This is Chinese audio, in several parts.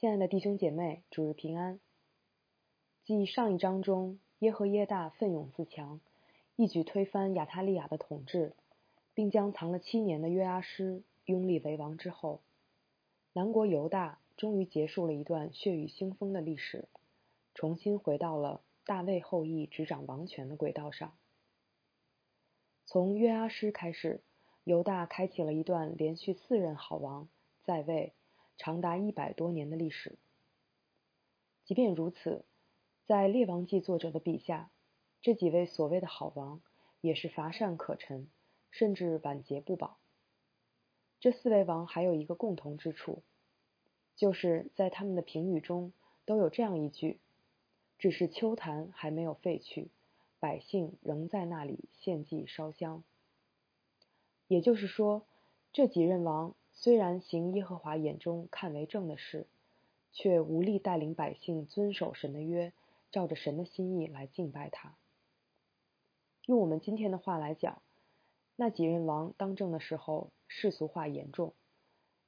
亲爱的弟兄姐妹，主日平安。继上一章中耶和耶大奋勇自强，一举推翻亚他利亚的统治，并将藏了七年的约阿施拥立为王之后，南国犹大终于结束了一段血雨腥风的历史，重新回到了大卫后裔执掌王权的轨道上。从约阿施开始，犹大开启了一段连续四任好王在位。长达一百多年的历史。即便如此，在《列王记》作者的笔下，这几位所谓的好王也是乏善可陈，甚至晚节不保。这四位王还有一个共同之处，就是在他们的评语中都有这样一句：“只是秋坛还没有废去，百姓仍在那里献祭烧香。”也就是说，这几任王。虽然行耶和华眼中看为正的事，却无力带领百姓遵守神的约，照着神的心意来敬拜他。用我们今天的话来讲，那几任王当政的时候，世俗化严重，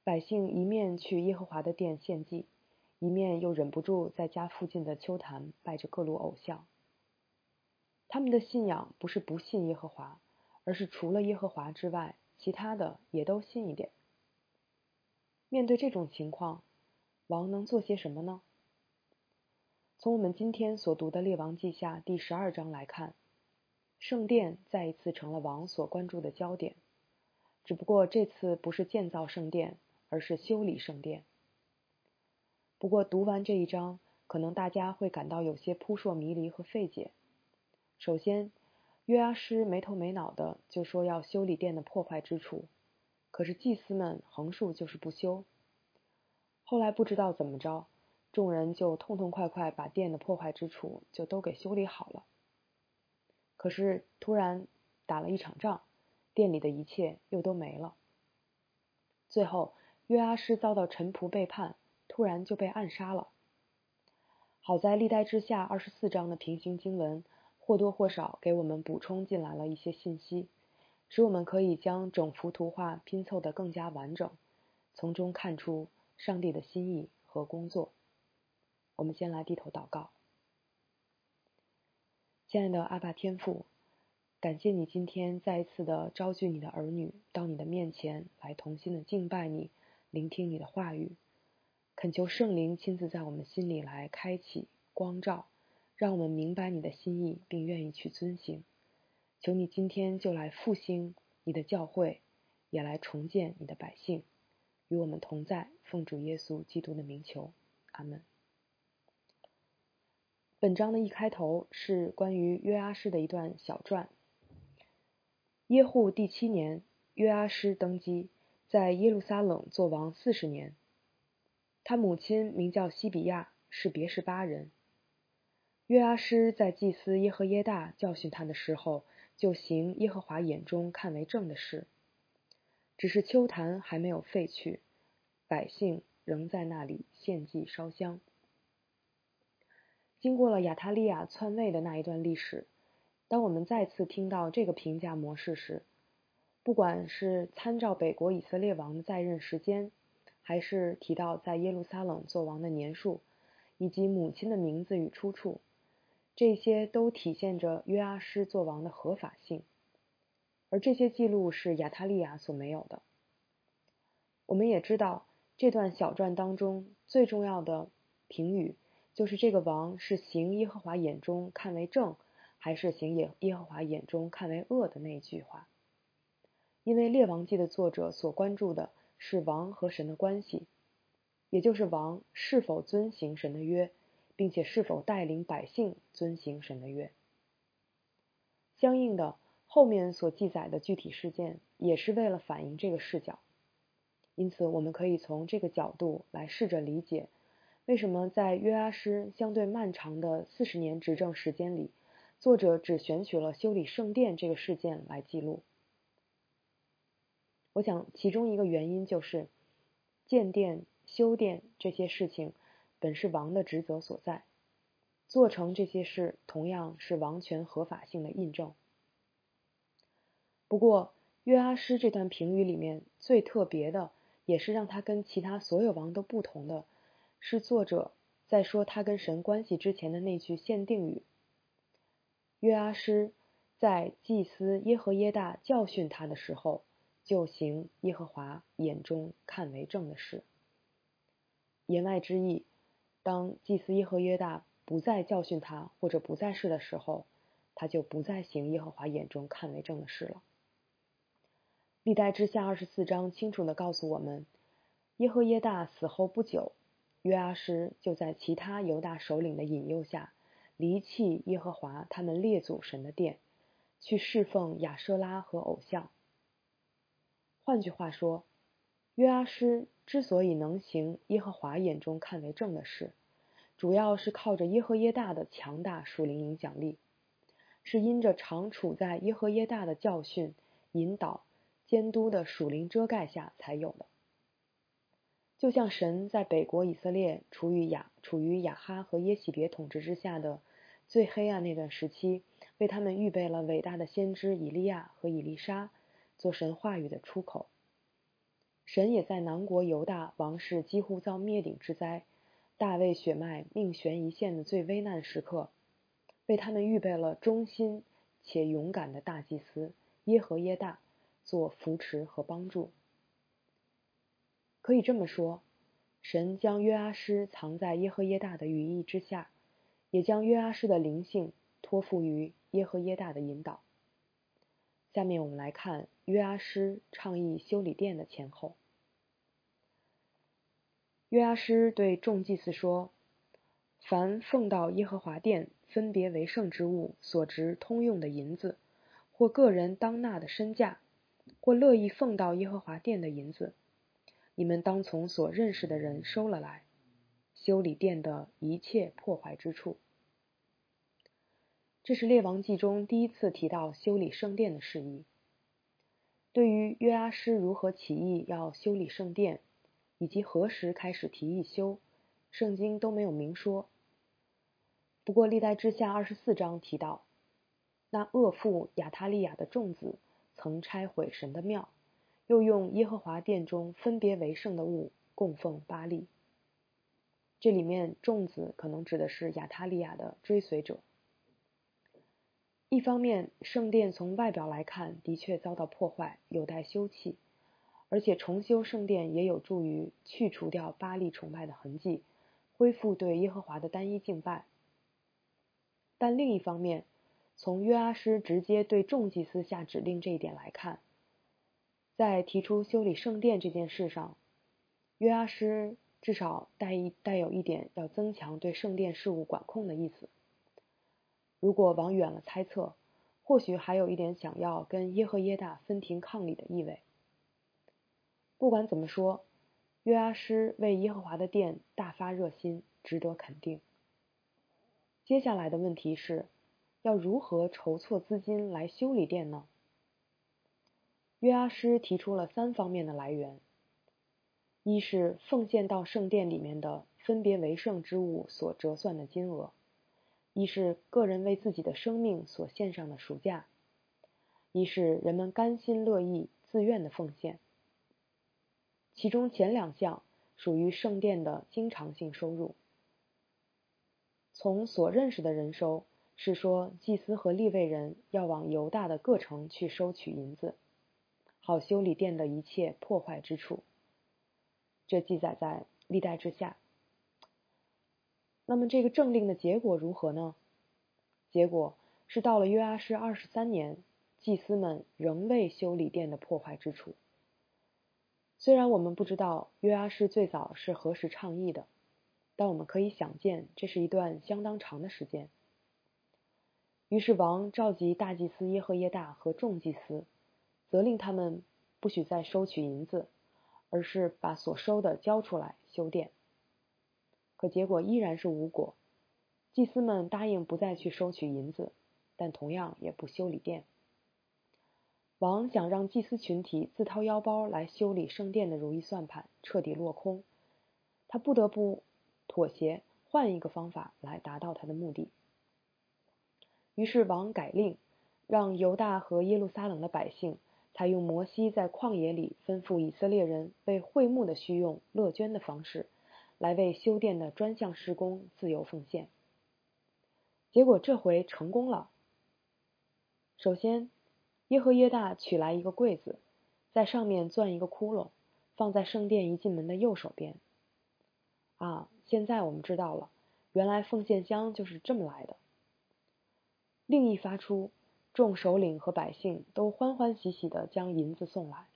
百姓一面去耶和华的殿献祭，一面又忍不住在家附近的秋坛拜着各路偶像。他们的信仰不是不信耶和华，而是除了耶和华之外，其他的也都信一点。面对这种情况，王能做些什么呢？从我们今天所读的《列王记下》第十二章来看，圣殿再一次成了王所关注的焦点。只不过这次不是建造圣殿，而是修理圣殿。不过读完这一章，可能大家会感到有些扑朔迷离和费解。首先，约阿施没头没脑的就说要修理殿的破坏之处。可是祭司们横竖就是不修。后来不知道怎么着，众人就痛痛快快把殿的破坏之处就都给修理好了。可是突然打了一场仗，殿里的一切又都没了。最后约阿施遭到臣仆背叛，突然就被暗杀了。好在历代之下二十四章的平行经文或多或少给我们补充进来了一些信息。使我们可以将整幅图画拼凑得更加完整，从中看出上帝的心意和工作。我们先来低头祷告，亲爱的阿爸天父，感谢你今天再一次的招聚你的儿女到你的面前来同心的敬拜你，聆听你的话语，恳求圣灵亲自在我们心里来开启光照，让我们明白你的心意，并愿意去遵行。求你今天就来复兴你的教会，也来重建你的百姓，与我们同在。奉主耶稣基督的名求，阿门。本章的一开头是关于约阿施的一段小传。耶户第七年，约阿施登基，在耶路撒冷做王四十年。他母亲名叫西比亚，是别是巴人。约阿施在祭司耶和耶大教训他的时候。就行耶和华眼中看为正的事，只是秋坛还没有废去，百姓仍在那里献祭烧香。经过了亚他利亚篡位的那一段历史，当我们再次听到这个评价模式时，不管是参照北国以色列王的在任时间，还是提到在耶路撒冷做王的年数，以及母亲的名字与出处。这些都体现着约阿施做王的合法性，而这些记录是亚他利亚所没有的。我们也知道，这段小传当中最重要的评语就是这个王是行耶和华眼中看为正，还是行耶耶和华眼中看为恶的那一句话。因为列王记的作者所关注的是王和神的关系，也就是王是否遵行神的约。并且是否带领百姓遵行神的约？相应的，后面所记载的具体事件也是为了反映这个视角。因此，我们可以从这个角度来试着理解，为什么在约阿施相对漫长的四十年执政时间里，作者只选取了修理圣殿这个事件来记录。我想，其中一个原因就是建殿、修殿这些事情。本是王的职责所在，做成这些事同样是王权合法性的印证。不过，约阿施这段评语里面最特别的，也是让他跟其他所有王都不同的，是作者在说他跟神关系之前的那句限定语。约阿施在祭司耶和耶大教训他的时候，就行耶和华眼中看为正的事。言外之意，当祭司耶和耶大不再教训他或者不在世的时候，他就不再行耶和华眼中看为正的事了。历代之下二十四章清楚地告诉我们，耶和耶大死后不久，约阿施就在其他犹大首领的引诱下。离弃耶和华他们列祖神的殿，去侍奉亚舍拉和偶像。换句话说，约阿施之所以能行耶和华眼中看为正的事，主要是靠着耶和耶大的强大属灵影响力，是因着常处在耶和耶大的教训、引导、监督的属灵遮盖下才有的。就像神在北国以色列处于亚处于亚哈和耶喜别统治之下的。最黑暗那段时期，为他们预备了伟大的先知以利亚和以利沙，做神话语的出口。神也在南国犹大王室几乎遭灭顶之灾，大卫血脉命悬一线的最危难时刻，为他们预备了忠心且勇敢的大祭司耶和耶大，做扶持和帮助。可以这么说，神将约阿施藏在耶和耶大的羽翼之下。也将约阿施的灵性托付于耶和耶大的引导。下面我们来看约阿施倡议修理殿的前后。约阿施对众祭司说：“凡奉到耶和华殿分别为圣之物所值通用的银子，或个人当纳的身价，或乐意奉到耶和华殿的银子，你们当从所认识的人收了来。”修理殿的一切破坏之处，这是列王记中第一次提到修理圣殿的事宜。对于约阿施如何起义要修理圣殿，以及何时开始提议修，圣经都没有明说。不过历代之下二十四章提到，那恶妇亚他利亚的众子曾拆毁神的庙，又用耶和华殿中分别为圣的物供奉巴利。这里面众子可能指的是亚他利亚的追随者。一方面，圣殿从外表来看的确遭到破坏，有待修葺，而且重修圣殿也有助于去除掉巴利崇拜的痕迹，恢复对耶和华的单一敬拜。但另一方面，从约阿施直接对众祭司下指令这一点来看，在提出修理圣殿这件事上，约阿施。至少带一带有一点要增强对圣殿事务管控的意思。如果往远了猜测，或许还有一点想要跟耶和耶大分庭抗礼的意味。不管怎么说，约阿施为耶和华的殿大发热心，值得肯定。接下来的问题是，要如何筹措资金来修理殿呢？约阿施提出了三方面的来源。一是奉献到圣殿里面的分别为圣之物所折算的金额，一是个人为自己的生命所献上的赎价，一是人们甘心乐意自愿的奉献。其中前两项属于圣殿的经常性收入。从所认识的人收，是说祭司和立位人要往犹大的各城去收取银子，好修理殿的一切破坏之处。这记载在历代之下。那么这个政令的结果如何呢？结果是到了约阿施二十三年，祭司们仍未修理殿的破坏之处。虽然我们不知道约阿施最早是何时倡议的，但我们可以想见，这是一段相当长的时间。于是王召集大祭司耶和耶大和众祭司，责令他们不许再收取银子。而是把所收的交出来修殿，可结果依然是无果。祭司们答应不再去收取银子，但同样也不修理殿。王想让祭司群体自掏腰包来修理圣殿的如意算盘彻底落空，他不得不妥协，换一个方法来达到他的目的。于是王改令，让犹大和耶路撒冷的百姓。采用摩西在旷野里吩咐以色列人为会幕的需用乐捐的方式，来为修殿的专项施工自由奉献。结果这回成功了。首先，耶和耶大取来一个柜子，在上面钻一个窟窿，放在圣殿一进门的右手边。啊，现在我们知道了，原来奉献箱就是这么来的。另一发出，众首领和百姓都欢欢喜喜地将银子送来，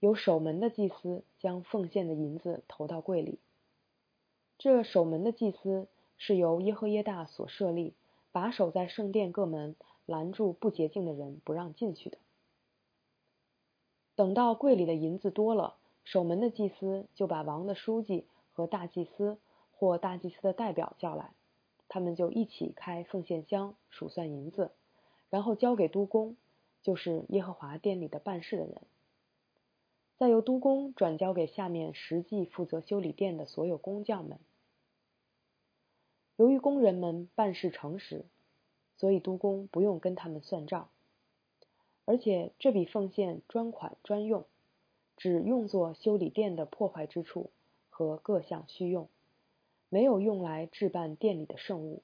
由守门的祭司将奉献的银子投到柜里。这守门的祭司是由耶和耶大所设立，把守在圣殿各门。拦住不洁净的人，不让进去的。等到柜里的银子多了，守门的祭司就把王的书记和大祭司或大祭司的代表叫来，他们就一起开奉献箱数算银子，然后交给督工，就是耶和华殿里的办事的人，再由督工转交给下面实际负责修理殿的所有工匠们。由于工人们办事诚实。所以督工不用跟他们算账，而且这笔奉献专款专用，只用作修理殿的破坏之处和各项需用，没有用来置办殿里的圣物。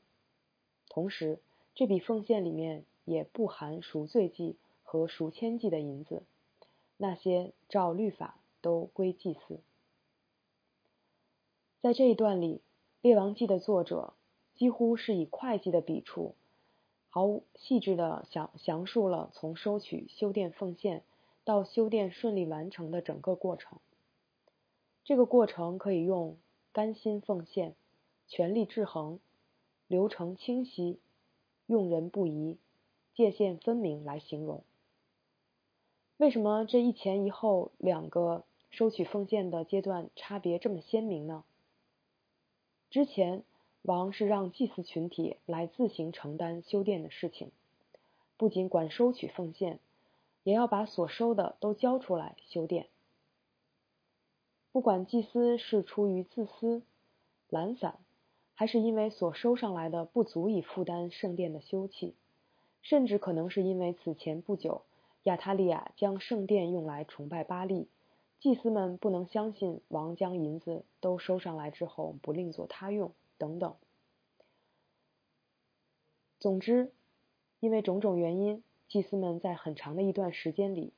同时，这笔奉献里面也不含赎罪祭和赎愆祭的银子，那些照律法都归祭祀。在这一段里，《列王记》的作者几乎是以会计的笔触。毫无细致的详详述了从收取修电奉献到修电顺利完成的整个过程。这个过程可以用甘心奉献、全力制衡、流程清晰、用人不疑、界限分明来形容。为什么这一前一后两个收取奉献的阶段差别这么鲜明呢？之前。王是让祭祀群体来自行承担修殿的事情，不仅管收取奉献，也要把所收的都交出来修殿。不管祭司是出于自私、懒散，还是因为所收上来的不足以负担圣殿的修葺，甚至可能是因为此前不久亚他利亚将圣殿用来崇拜巴利，祭司们不能相信王将银子都收上来之后不另作他用。等等。总之，因为种种原因，祭司们在很长的一段时间里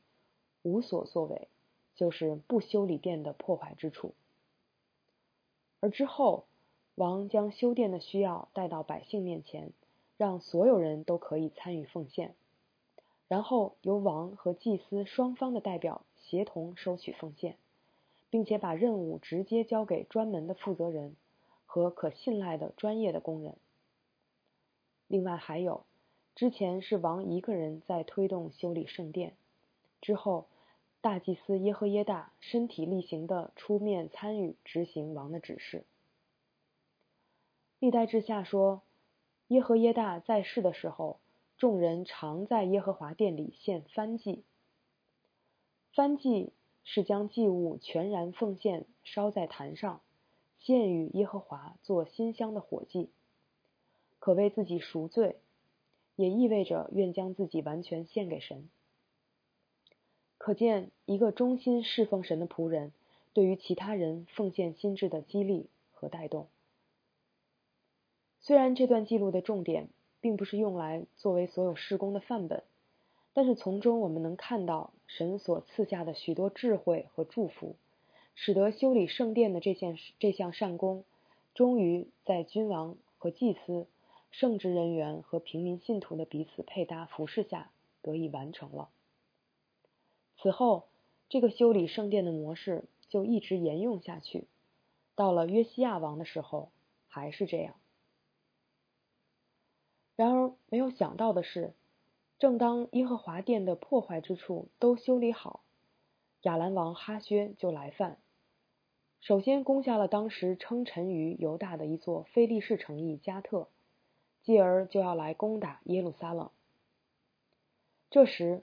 无所作为，就是不修理殿的破坏之处。而之后，王将修殿的需要带到百姓面前，让所有人都可以参与奉献，然后由王和祭司双方的代表协同收取奉献，并且把任务直接交给专门的负责人。和可信赖的专业的工人。另外还有，之前是王一个人在推动修理圣殿，之后大祭司耶和耶大身体力行的出面参与执行王的指示。历代志下说，耶和耶大在世的时候，众人常在耶和华殿里献燔祭。燔祭是将祭物全然奉献，烧在坛上。献与耶和华做馨香的火祭，可为自己赎罪，也意味着愿将自己完全献给神。可见一个忠心侍奉神的仆人，对于其他人奉献心智的激励和带动。虽然这段记录的重点并不是用来作为所有施工的范本，但是从中我们能看到神所赐下的许多智慧和祝福。使得修理圣殿的这件这项善功，终于在君王和祭司、圣职人员和平民信徒的彼此配搭服饰下得以完成了。此后，这个修理圣殿的模式就一直沿用下去，到了约西亚王的时候还是这样。然而，没有想到的是，正当耶和华殿的破坏之处都修理好。亚兰王哈薛就来犯，首先攻下了当时称臣于犹大的一座非利士城邑加特，继而就要来攻打耶路撒冷。这时，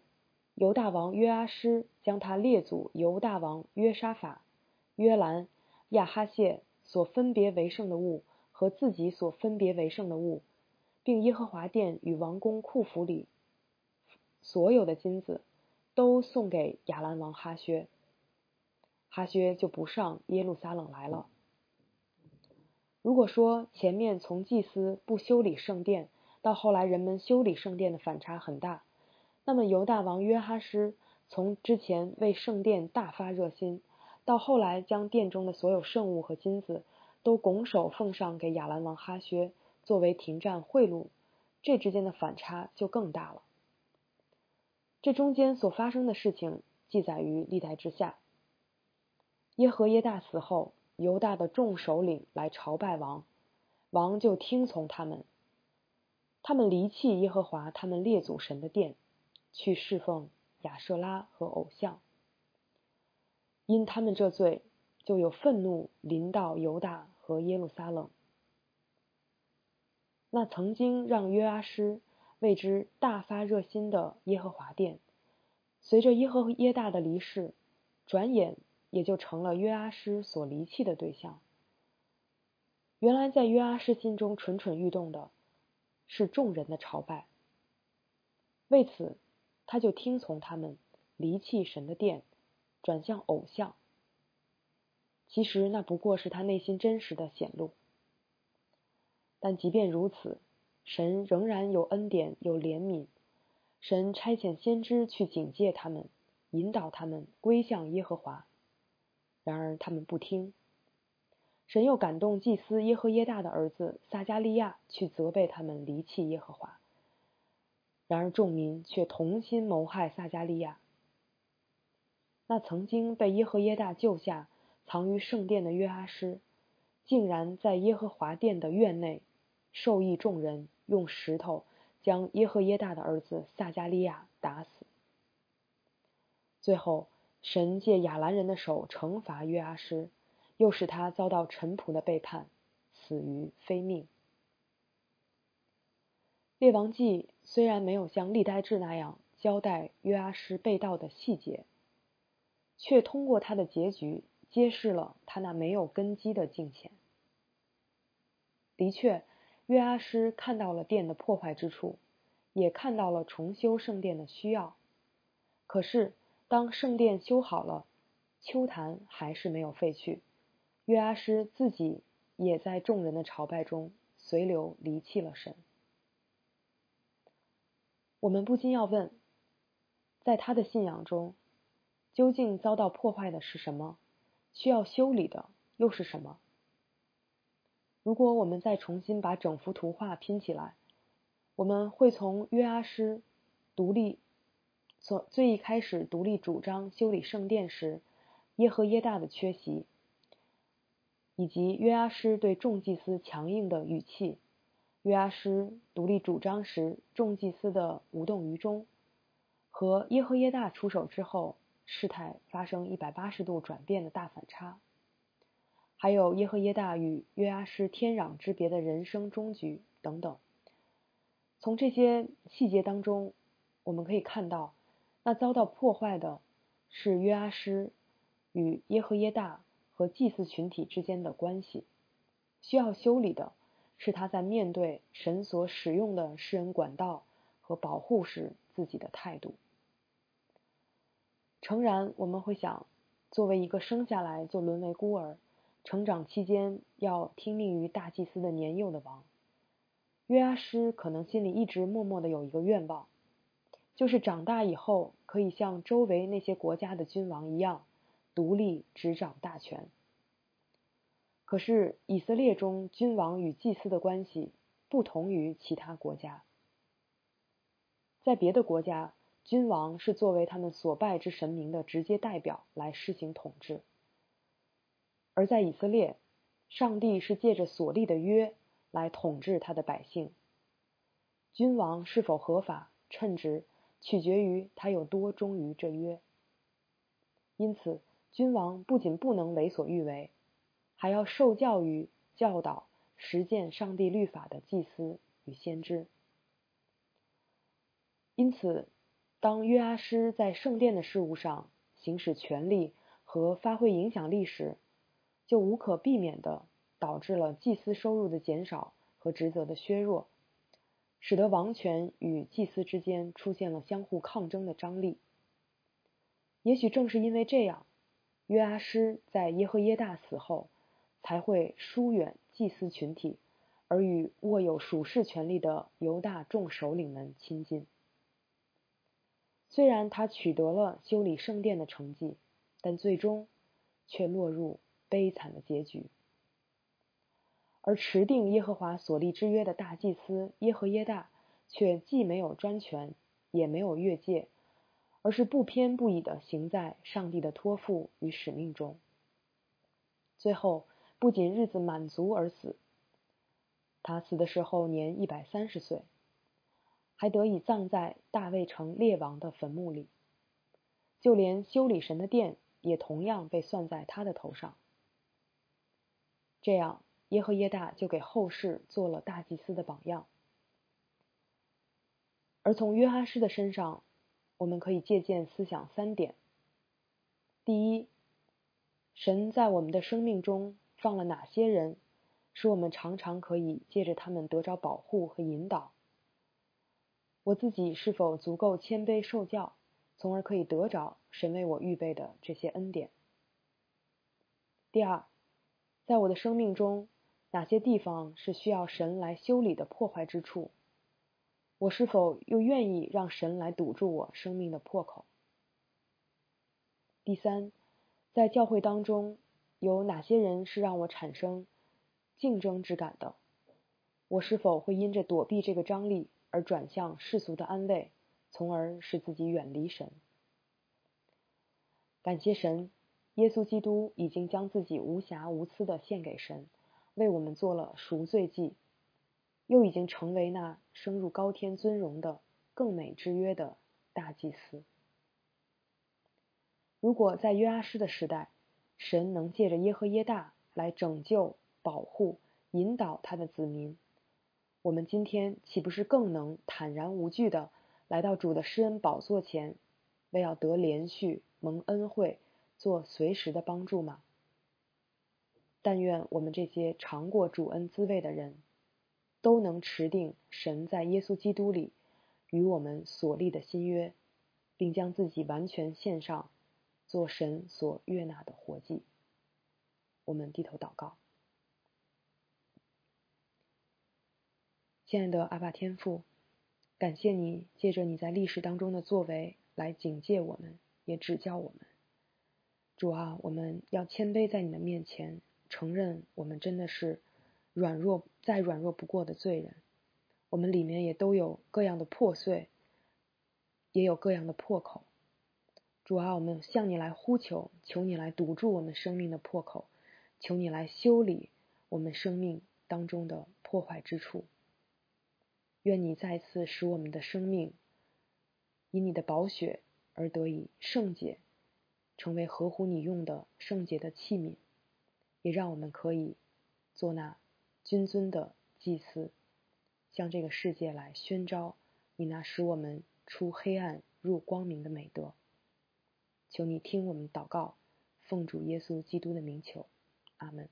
犹大王约阿施将他列祖犹大王约沙法、约兰、亚哈谢所分别为圣的物和自己所分别为圣的物，并耶和华殿与王宫库府里所有的金子。都送给亚兰王哈薛，哈薛就不上耶路撒冷来了。如果说前面从祭司不修理圣殿，到后来人们修理圣殿的反差很大，那么犹大王约哈施从之前为圣殿大发热心，到后来将殿中的所有圣物和金子都拱手奉上给亚兰王哈薛作为停战贿赂，这之间的反差就更大了。这中间所发生的事情记载于历代之下。耶和耶大死后。犹大的众首领来朝拜王，王就听从他们。他们离弃耶和华他们列祖神的殿，去侍奉亚舍拉和偶像。因他们这罪，就有愤怒临到犹大和耶路撒冷。那曾经让约阿施为之大发热心的耶和华殿，随着耶和耶大的离世，转眼。也就成了约阿施所离弃的对象。原来在约阿施心中蠢蠢欲动的是众人的朝拜，为此他就听从他们，离弃神的殿，转向偶像。其实那不过是他内心真实的显露。但即便如此，神仍然有恩典，有怜悯。神差遣先知去警戒他们，引导他们归向耶和华。然而他们不听，神又感动祭司耶和耶大的儿子撒加利亚去责备他们离弃耶和华。然而众民却同心谋害撒加利亚。那曾经被耶和耶大救下、藏于圣殿的约阿施，竟然在耶和华殿的院内受益众人用石头将耶和耶大的儿子撒加利亚打死。最后。神借亚兰人的手惩罚约阿施，又使他遭到臣仆的背叛，死于非命。列王记虽然没有像历代志那样交代约阿施被盗的细节，却通过他的结局揭示了他那没有根基的敬虔。的确，约阿施看到了殿的破坏之处，也看到了重修圣殿的需要，可是。当圣殿修好了，秋坛还是没有废去。约阿施自己也在众人的朝拜中随流离弃了神。我们不禁要问，在他的信仰中，究竟遭到破坏的是什么？需要修理的又是什么？如果我们再重新把整幅图画拼起来，我们会从约阿施独立。所最一开始独立主张修理圣殿时，耶和耶大的缺席，以及约阿施对众祭司强硬的语气，约阿施独立主张时众祭司的无动于衷，和耶和耶大出手之后事态发生一百八十度转变的大反差，还有耶和耶大与约阿施天壤之别的人生终局等等，从这些细节当中，我们可以看到。那遭到破坏的是约阿施与耶和耶大和祭祀群体之间的关系，需要修理的是他在面对神所使用的世人管道和保护时自己的态度。诚然，我们会想，作为一个生下来就沦为孤儿，成长期间要听命于大祭司的年幼的王，约阿施可能心里一直默默的有一个愿望。就是长大以后可以像周围那些国家的君王一样，独立执掌大权。可是以色列中君王与祭司的关系不同于其他国家，在别的国家，君王是作为他们所拜之神明的直接代表来施行统治；而在以色列，上帝是借着所立的约来统治他的百姓。君王是否合法、称职？取决于他有多忠于这约。因此，君王不仅不能为所欲为，还要受教育教导、实践上帝律法的祭司与先知。因此，当约阿施在圣殿的事务上行使权力和发挥影响力时，就无可避免的导致了祭司收入的减少和职责的削弱。使得王权与祭司之间出现了相互抗争的张力。也许正是因为这样，约阿施在耶和耶大死后，才会疏远祭司群体，而与握有属世权力的犹大众首领们亲近。虽然他取得了修理圣殿的成绩，但最终却落入悲惨的结局。而持定耶和华所立之约的大祭司耶和耶大，却既没有专权，也没有越界，而是不偏不倚的行在上帝的托付与使命中。最后，不仅日子满足而死，他死的时候年一百三十岁。还得以葬在大卫城列王的坟墓里，就连修理神的殿也同样被算在他的头上。这样，耶和耶大就给后世做了大祭司的榜样。而从约哈斯的身上，我们可以借鉴思想三点：第一，神在我们的生命中放了哪些人，使我们常常可以借着他们得着保护和引导。我自己是否足够谦卑受教，从而可以得着神为我预备的这些恩典？第二，在我的生命中，哪些地方是需要神来修理的破坏之处？我是否又愿意让神来堵住我生命的破口？第三，在教会当中，有哪些人是让我产生竞争之感的？我是否会因着躲避这个张力？而转向世俗的安慰，从而使自己远离神。感谢神，耶稣基督已经将自己无瑕无疵的献给神，为我们做了赎罪祭，又已经成为那升入高天尊荣的更美之约的大祭司。如果在约阿施的时代，神能借着耶和耶大来拯救、保护、引导他的子民。我们今天岂不是更能坦然无惧的来到主的施恩宝座前，为要得连续蒙恩惠，做随时的帮助吗？但愿我们这些尝过主恩滋味的人，都能持定神在耶稣基督里与我们所立的新约，并将自己完全献上，做神所悦纳的活祭。我们低头祷告。亲爱的阿爸天父，感谢你借着你在历史当中的作为来警戒我们，也指教我们。主啊，我们要谦卑在你的面前，承认我们真的是软弱再软弱不过的罪人。我们里面也都有各样的破碎，也有各样的破口。主啊，我们向你来呼求，求你来堵住我们生命的破口，求你来修理我们生命当中的破坏之处。愿你再次使我们的生命以你的宝血而得以圣洁，成为合乎你用的圣洁的器皿，也让我们可以做那君尊的祭司，向这个世界来宣召你那使我们出黑暗入光明的美德。求你听我们祷告，奉主耶稣基督的名求，阿门。